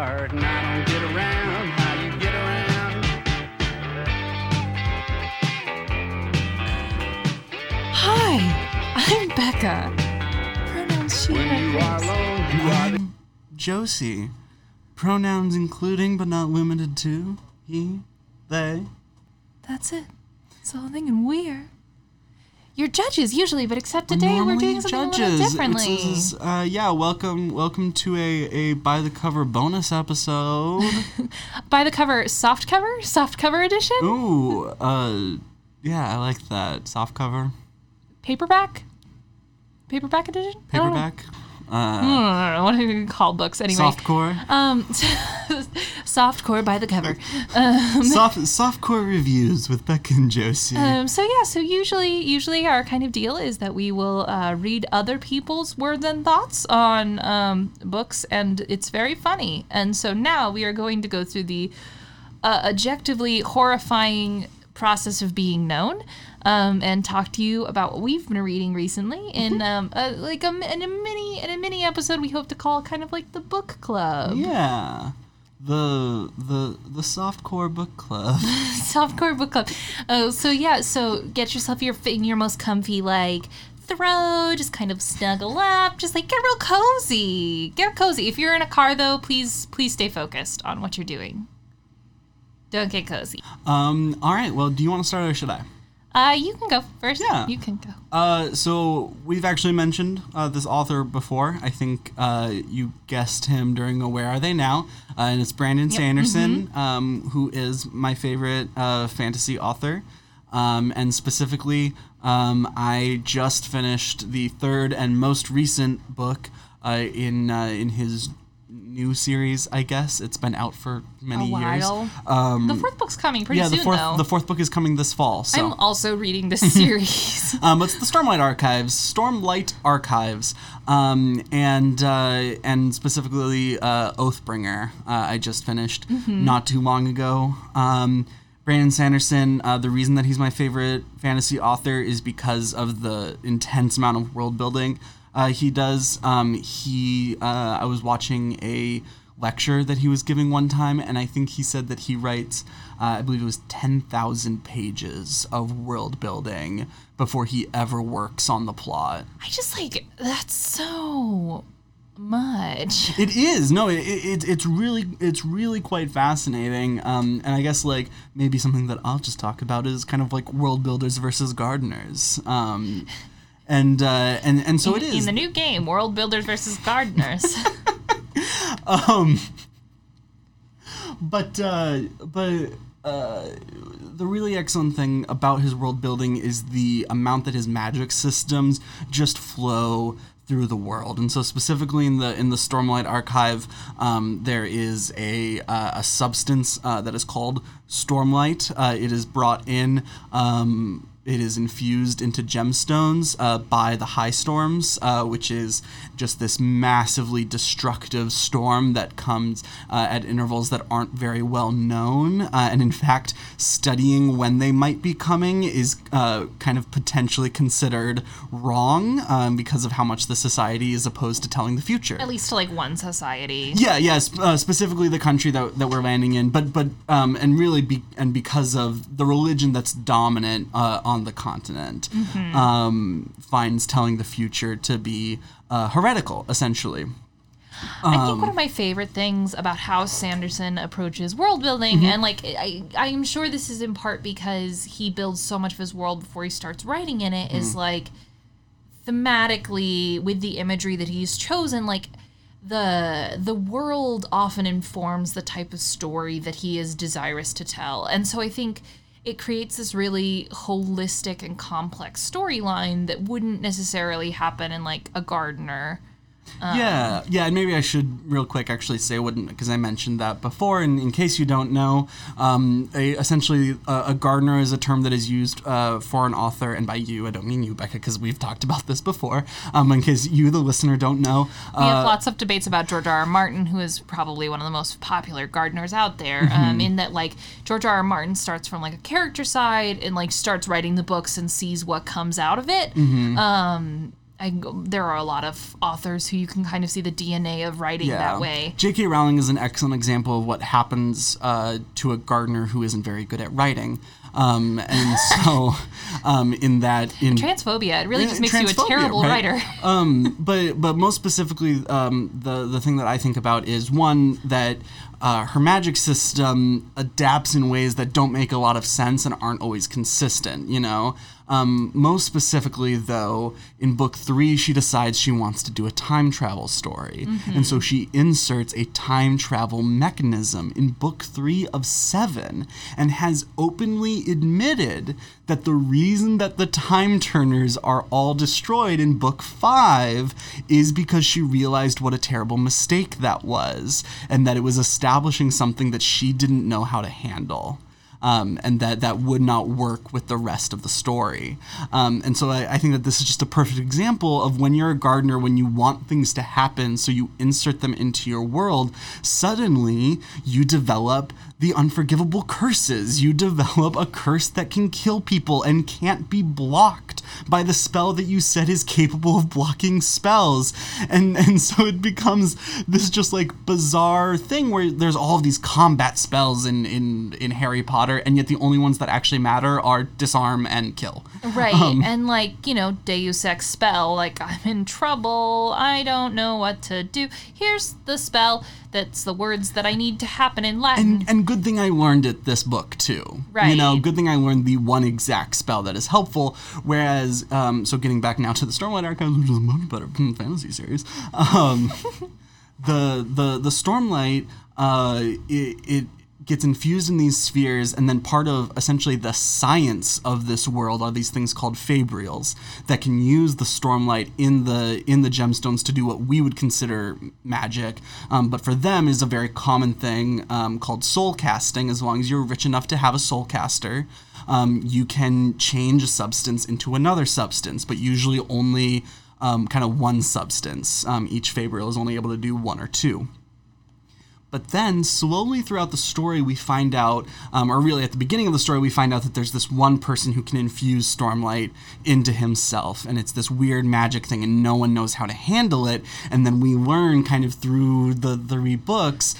Heart and I don't get around how you get around. Hi, I'm Becca. Pronouns she, When you her, are alone, you are the I'm Josie. Pronouns including but not limited to he, they. That's it. It's the whole thing, and we're your judges usually, but except today we're doing something a little judges. differently. It's, it's, uh, yeah, welcome, welcome to a, a by the cover bonus episode. By the cover, soft cover, soft cover edition, Ooh, uh, yeah, I like that soft cover, paperback, paperback edition, I don't know. paperback, uh, I don't know what do you call books anyway. softcore, Um, softcore by the cover. Um, soft softcore reviews with Becca and Josie. Um, so yeah, so usually, usually our kind of deal is that we will uh, read other people's words and thoughts on um, books, and it's very funny. And so now we are going to go through the uh, objectively horrifying process of being known, um, and talk to you about what we've been reading recently in um, a, like a, in a mini in a mini episode we hope to call kind of like the book club. yeah, the the the softcore book club. softcore book club. Oh, so yeah, so get yourself your in your most comfy like throw, just kind of snuggle up, just like get real cozy. Get cozy. If you're in a car though, please please stay focused on what you're doing. Don't get cozy. um, all right. Well, do you want to start or should I? Uh, you can go first. Yeah. you can go. Uh, so we've actually mentioned uh, this author before. I think uh, you guessed him during a Where Are They Now? Uh, and it's Brandon Sanderson, um, who is my favorite uh, fantasy author. Um, and specifically, um, I just finished the third and most recent book uh, in uh, in his new series. I guess it's been out for many years. Um, The fourth book's coming pretty yeah, the soon fourth though. the fourth book is coming this fall. So I'm also reading this series. um, it's the Stormlight Archives, Stormlight Archives, um, and uh, and specifically uh, Oathbringer. Uh, I just finished not too long ago. Um, Brandon Sanderson. Uh, the reason that he's my favorite fantasy author is because of the intense amount of world building uh, he does. Um, he. Uh, I was watching a lecture that he was giving one time, and I think he said that he writes, uh, I believe it was 10,000 pages of world building before he ever works on the plot. I just like that's so much. It is no, it, it it's really it's really quite fascinating. Um, and I guess like maybe something that I'll just talk about is kind of like world builders versus gardeners. Um, and uh, and and so it is in the new game, World Builders versus Gardeners. um, but uh, but uh, the really excellent thing about his world building is the amount that his magic systems just flow through the world, and so specifically in the in the Stormlight Archive, um, there is a uh, a substance uh, that is called Stormlight. Uh, it is brought in. Um, it is infused into gemstones uh, by the high storms, uh, which is just this massively destructive storm that comes uh, at intervals that aren't very well known. Uh, and in fact, studying when they might be coming is uh, kind of potentially considered wrong um, because of how much the society is opposed to telling the future. At least to like one society. Yeah, yeah, sp- uh, specifically the country that, that we're landing in, but but um, and really be and because of the religion that's dominant uh, on the continent, um, finds telling the future to be uh, heretical, essentially. I think Um, one of my favorite things about how Sanderson approaches world building, Mm-hmm. and like I, I'm sure this is in part because he builds so much of his world before he starts writing in it, Mm. is like thematically with the imagery that he's chosen, like the the world often informs the type of story that he is desirous to tell, and so I think it creates this really holistic and complex storyline that wouldn't necessarily happen in like a gardener. Yeah, yeah, and maybe I should real quick actually say what because I mentioned that before. And in case you don't know, um, a, essentially a, a gardener is a term that is used uh, for an author, and by you I don't mean you, Becca, because we've talked about this before. Um, in case you, the listener, don't know, We uh, have lots of debates about George R. R. Martin, who is probably one of the most popular gardeners out there. Mm-hmm. Um, in that, like George R. R. Martin starts from like a character side and like starts writing the books and sees what comes out of it. Mm-hmm. I, there are a lot of authors who you can kind of see the DNA of writing that way. J.K. Rowling is an excellent example of what happens uh, to a gardener who isn't very good at writing. Um, and so, um, in that, in Transphobia. It really just makes you a terrible right? writer. um, but but most specifically, um, the the thing that I think about is one that uh, her magic system adapts in ways that don't make a lot of sense and aren't always consistent. You know, um, most specifically though, in book three, she decides she wants to do a time travel story, and so she inserts a time travel mechanism in book three of seven, and has openly admitted that the reason that the time turners are all destroyed in book five is because she realized what a terrible mistake that was, and that it was establishing something that she didn't know how to handle. Um, and that that would not work with the rest of the story. Um, and so I, I think that this is just a perfect example of when you're a gardener, when you want things to happen, so you insert them into your world, suddenly you develop the unforgivable curses. You develop a curse that can kill people and can't be blocked by the spell that you said is capable of blocking spells. And and so it becomes this just like bizarre thing where there's all of these combat spells in in in Harry Potter and yet the only ones that actually matter are disarm and kill. Right. Um, and like, you know, Deus Ex spell, like I'm in trouble, I don't know what to do. Here's the spell that's the words that I need to happen in Latin. And, and good thing I learned it this book too. You know, good thing I learned the one exact spell that is helpful. Whereas, um, so getting back now to the Stormlight Archives, which is a much better fantasy series, um, the the the Stormlight, uh, it, it gets infused in these spheres, and then part of essentially the science of this world are these things called fabrials that can use the Stormlight in the in the gemstones to do what we would consider magic, um, but for them is a very common thing um, called soul casting. As long as you're rich enough to have a soul caster, um, you can change a substance into another substance, but usually only um, kind of one substance. Um, each fabrial is only able to do one or two. But then, slowly throughout the story, we find out, um, or really at the beginning of the story, we find out that there's this one person who can infuse Stormlight into himself. And it's this weird magic thing, and no one knows how to handle it. And then we learn, kind of through the, the three books,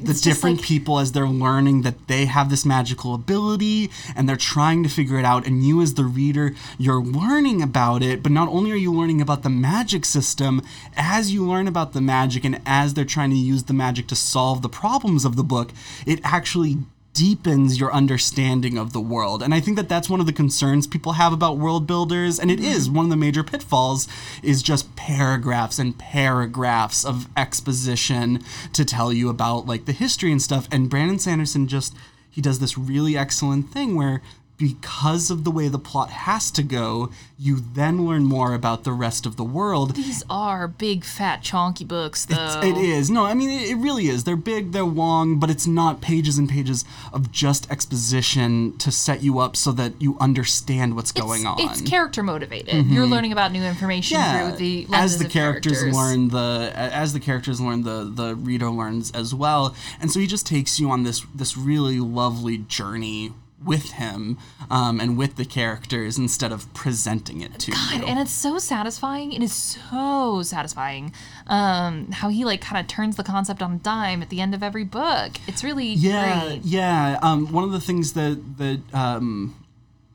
the different like- people as they're learning that they have this magical ability and they're trying to figure it out. And you, as the reader, you're learning about it. But not only are you learning about the magic system, as you learn about the magic and as they're trying to use the magic to solve the problems of the book, it actually deepens your understanding of the world. And I think that that's one of the concerns people have about world builders and it is one of the major pitfalls is just paragraphs and paragraphs of exposition to tell you about like the history and stuff and Brandon Sanderson just he does this really excellent thing where because of the way the plot has to go, you then learn more about the rest of the world. These are big, fat, chonky books, though. It's, it is. No, I mean, it, it really is. They're big, they're long, but it's not pages and pages of just exposition to set you up so that you understand what's going on. It's character motivated. Mm-hmm. You're learning about new information through the as the characters, characters. learn the as the characters learn the the reader learns as well and so he just takes you on this this really lovely journey with him um, and with the characters instead of presenting it to God, you and it's so satisfying. It is so satisfying. Um, how he like kind of turns the concept on a dime at the end of every book. It's really yeah great. yeah um, one of the things that that um,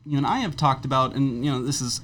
you and I have talked about and you know this is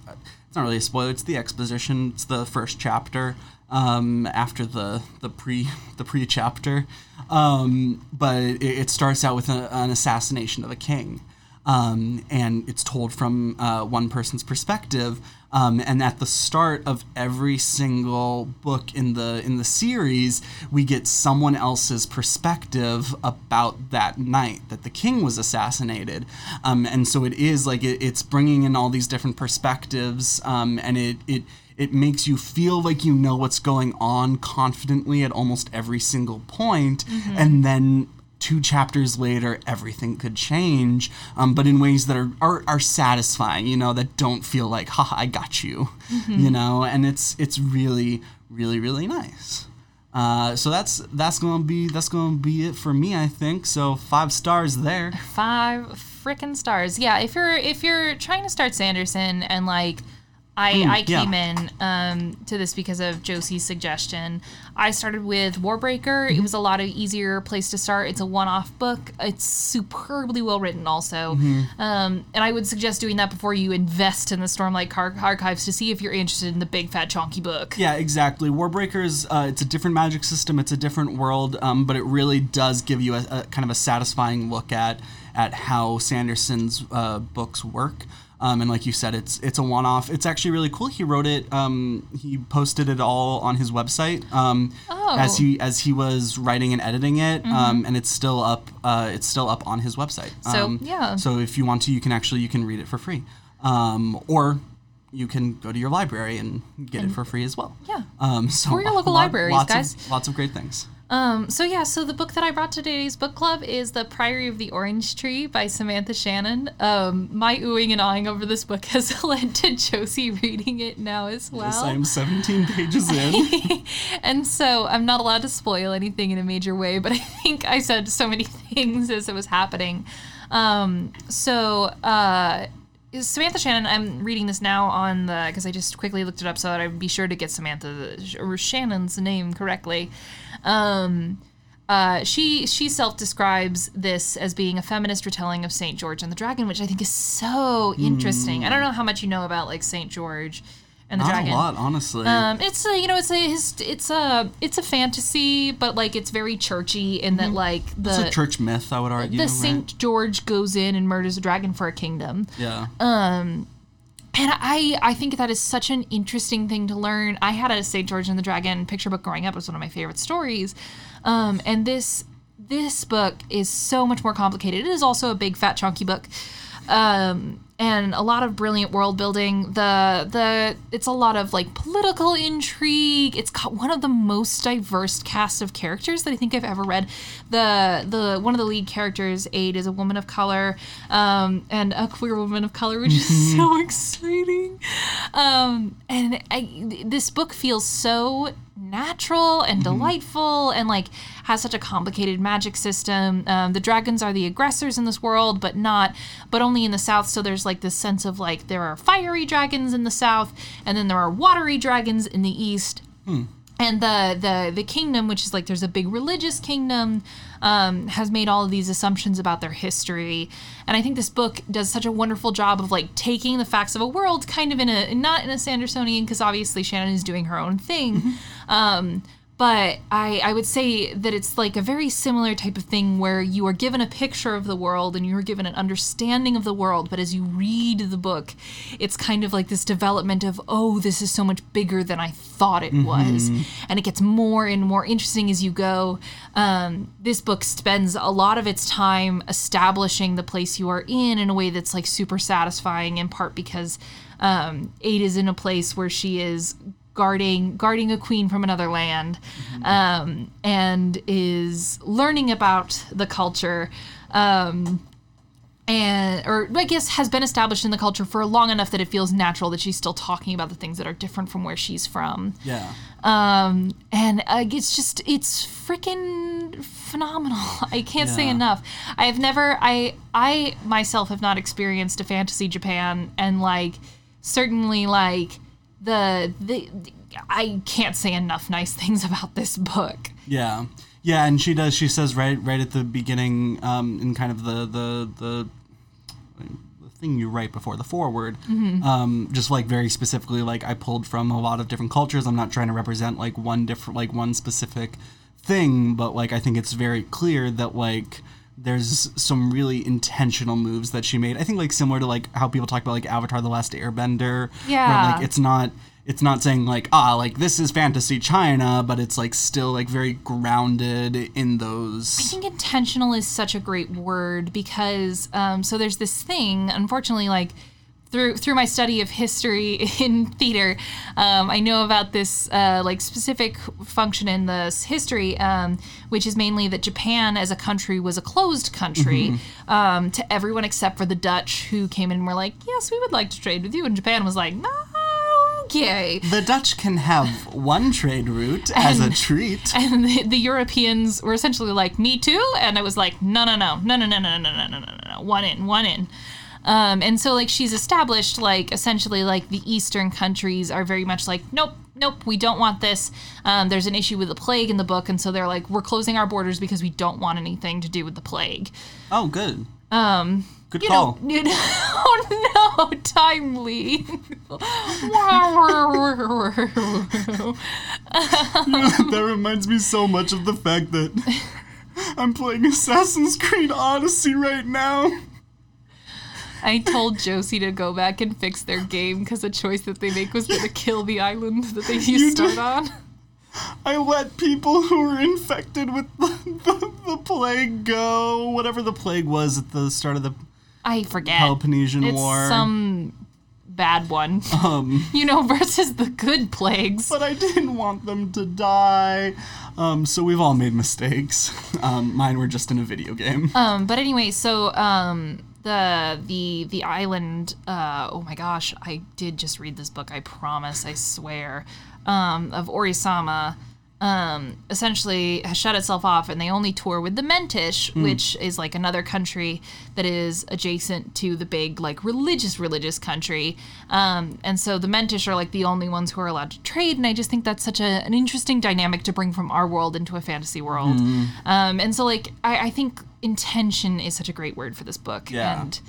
it's not really a spoiler it's the exposition it's the first chapter um, after the the pre the pre chapter um, but it, it starts out with a, an assassination of a king um, and it's told from uh, one person's perspective. Um, and at the start of every single book in the in the series, we get someone else's perspective about that night that the king was assassinated. Um, and so it is like it, it's bringing in all these different perspectives, um, and it it it makes you feel like you know what's going on confidently at almost every single point, and then two chapters later everything could change um, but in ways that are, are are satisfying you know that don't feel like ha i got you you know? And it's it's really really really nice. Uh, so that's that's gonna be that's gonna be it for me i think. So five stars there. Five freaking stars. Yeah, if you're if you're trying to start Sanderson and like I, I yeah. came in um, to this because of Josie's suggestion. I started with Warbreaker. It was a lot of easier place to start. It's a one-off book. It's superbly well written, also, um, and I would suggest doing that before you invest in the Stormlight Car- archives to see if you're interested in the big fat chonky book. Yeah, exactly. Warbreakers, uh, it's a different magic system. It's a different world, um, but it really does give you a, a kind of a satisfying look at at how Sanderson's uh, books work. Um, and like you said, it's it's a one-off. It's actually really cool. He wrote it. Um, he posted it all on his website um, Oh. as he as he was writing and editing it, um, and it's still up. Uh, it's still up on his website. So, Um, yeah. So if you want to, you can actually you can read it for free, um, or you can go to your library and get it for free as well. Yeah. Um, so Or your local lot- libraries, lots guys. Of, lots of great things. Um, so yeah, so the book that I brought to today's book club is The Priory of the Orange Tree by Samantha Shannon. Um, my oohing and awing over this book has led to Josie reading it now as well. Yes, I am 17 pages in. and so I'm not allowed to spoil anything in a major way, but I think I said so many things as it was happening. Um, so uh, Samantha Shannon, I'm reading this now on the because I just quickly looked it up so that I'd be sure to get Samantha or Shannon's name correctly. Um, uh, she she self describes this as being a feminist retelling of Saint George and the Dragon, which I think is so interesting. I don't know how much you know about like Saint George and the Dragon. Not Dragon. a lot, honestly. Um, it's a, you know, it's a it's a it's a fantasy, but like it's very churchy in that like the it's a church myth, I would argue. the right? Saint George goes in and murders a dragon for a kingdom. Yeah. Um, and I I think that is such an interesting thing to learn. I had a Saint George and the Dragon picture book growing up. It was one of my favorite stories. Um, and this this book is so much more complicated. It is also a big fat chunky book. Um, and a lot of brilliant world building. The the it's a lot of like political intrigue. It's got one of the most diverse cast of characters that I think I've ever read. The the one of the lead characters, Aid, is a woman of color, um, and a queer woman of color, which is so exciting. Um, and I, this book feels so natural and delightful and like has such a complicated magic system. Um, the dragons are the aggressors in this world but not but only in the south. So there's like this sense of like there are fiery dragons in the south and then there are watery dragons in the east and the the the kingdom which is like there's a big religious kingdom um, has made all of these assumptions about their history. And i think this book does such a wonderful job of like taking the facts of a world kind of in a not in a sandersonian because obviously shannon is doing her own thing. Um, but I, I would say that it's like a very similar type of thing where you are given a picture of the world and you are given an understanding of the world, but as you read the book, it's kind of like this development of, oh, this is so much bigger than I thought it was. And it gets more and more interesting as you go. Um, this book spends a lot of its time establishing the place you are in in a way that's like super satisfying, in part because um, Ada is in a place where she is guarding guarding a queen from another land um, and is learning about the culture um, and or I guess has been established in the culture for long enough that it feels natural that she's still talking about the things that are different from where she's from Yeah. um, and uh, it's just it's freaking phenomenal. I can't say enough. I've never I I myself have not experienced a fantasy Japan and like certainly like the the, I can't say enough nice things about this book. Yeah, yeah, and she does. She says right, right at the beginning, um, in kind of the the the, thing you write before the foreword, um, just like very specifically, like I pulled from a lot of different cultures. I'm not trying to represent like one different, like one specific thing, but like I think it's very clear that like there's some really intentional moves that she made. I think like similar to like how people talk about like Avatar: The Last Airbender, Yeah. where like it's not it's not saying like ah like this is fantasy China, but it's like still like very grounded in those. I think intentional is such a great word because um, so there's this thing, unfortunately, like through through my study of history in theater, um, I know about this uh, like specific function in this history, um, which is mainly that Japan as a country was a closed country um, to everyone except for the Dutch, who came in and were like, "Yes, we would like to trade with you," and Japan was like, "No." Okay. The Dutch can have one trade route as a treat. and the, the Europeans were essentially like, "Me too," and I was like, "No, no, no, no, no, no, no, no, no, no, no, no, one in, one in." Um, and so like she's established like essentially like the Eastern countries are very much like, "Nope, nope, we don't want this." Um, there's an issue with the plague in the book, and so they're like, "We're closing our borders because we don't want anything to do with the plague." Oh, good. Um, good You call. know, you know, oh no, timely. that reminds me so much of the fact that I'm playing Assassin's Creed Odyssey right now. I told Josie to go back and fix their game because the choice that they make was going to kill the island that they used You to did- start on. I let people who were infected with the, the, the plague go. Whatever the plague was at the start of the I forget. Peloponnesian it's War. some bad one. Um, you know, versus the good plagues. but I didn't want them to die. Um, so we've all made mistakes. Um, mine were just in a video game. Um, but anyway, so um, the the the island. Uh, oh my gosh, I did just read this book. I promise. I swear. Um, of Orisima. Um, essentially has shut itself off, and they only tour with the Mentish, which is like another country that is adjacent to the big like religious religious country. Um, and so the Mentish are like the only ones who are allowed to trade, and I just think that's such a, an interesting dynamic to bring from our world into a fantasy world. Um, and so like I, I think intention is such a great word for this book, Yeah. and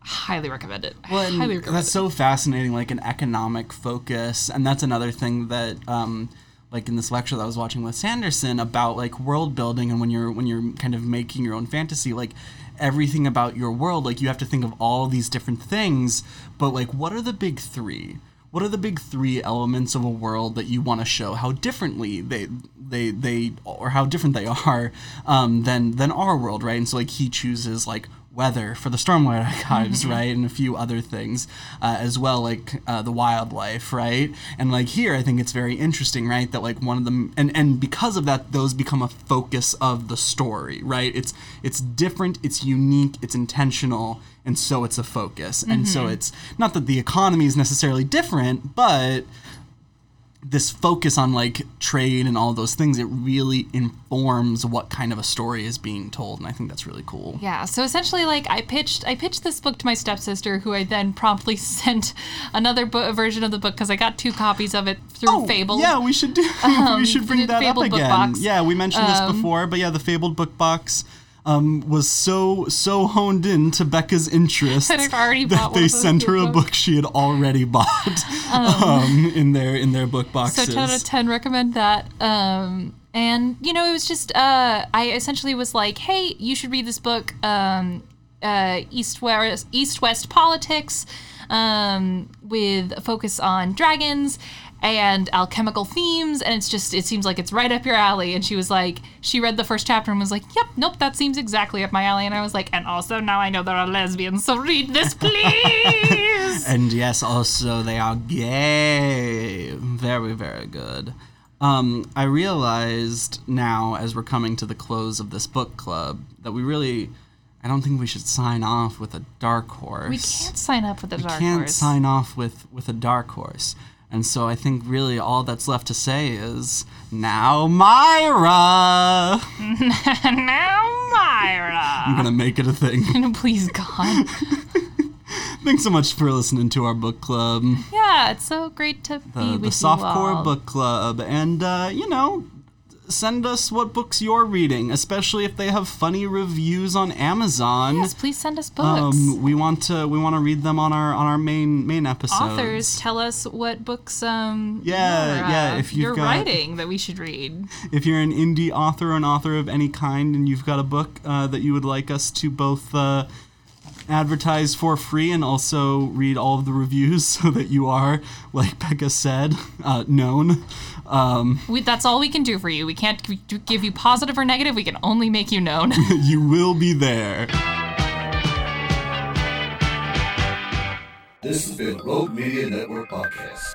highly recommend it. Well, highly recommend that's it. so fascinating, like an economic focus, and that's another thing that, um, like in this lecture that I was watching with Sanderson about like world building, and when you're when you're kind of making your own fantasy, like everything about your world, like you have to think of all these different things, but like what are the big three? What are the big three elements of a world that you want to show how differently they they they or how different they are um, than than our world, right? And so like he chooses like weather for the Stormlight Archives, right, and a few other things uh, as well, like uh, the wildlife, right, and like here, I think it's very interesting, right, that like one of them, and and because of that, those become a focus of the story, right? It's it's different, it's unique, it's intentional, and so it's a focus, and so it's not that the economy is necessarily different, but this focus on like trade and all those things, it really informs what kind of a story is being told, and I think that's really cool. Yeah, so essentially, like I pitched, I pitched this book to my stepsister, who I then promptly sent another book, version of the book because I got two copies of it through Fable. Oh, Yeah, we should do. we should bring the that up again. Yeah, we mentioned this Um, before, but yeah, the Fabled book box. Um, was so so honed in to Becca's interest That I've already that they sent her a books. book she had already bought um, in their in their book boxes. So 10 out of 10 recommend that. Um, and, you know, it was just, uh, I essentially was like, hey, you should read this book, um, uh, East West, East West Politics, um, with a focus on dragons and alchemical themes. And it's just, it seems like it's right up your alley. And she was like, she read the first chapter and was like, yep, nope, that seems exactly up my alley. And I was like, and also now I know there are lesbians, so read this, please. And yes, also they are gay. Very, very good. Um, I realized now, as we're coming to the close of this book club, that we really, I don't think we should sign off with a dark horse. we can't sign up with the dark horse. We can't horse. sign off with with a dark horse. And so I think really all that's left to say is now Myra. now, Myra. I'm gonna make it a thing. Please, God. Thanks so much for listening to our book club. Yeah, it's so great to be the, with the you softcore all. book club and uh, you know send us what books you're reading especially if they have funny reviews on amazon Yes, please send us books. um, we want to we want to read them on our on our main main episodes Authors, tell us what books um Yeah, you're, yeah, uh, if you're got- writing that we should read. if you're an indie author or an author of any kind and you've got a book uh, that you would like us to both uh, advertise for free and also read all of the reviews so that you are like becca said uh, known um, We, that's all we can do for you. We can't give you positive or negative. We can only make you known. you will be there This has been a Rogue Media Network podcast.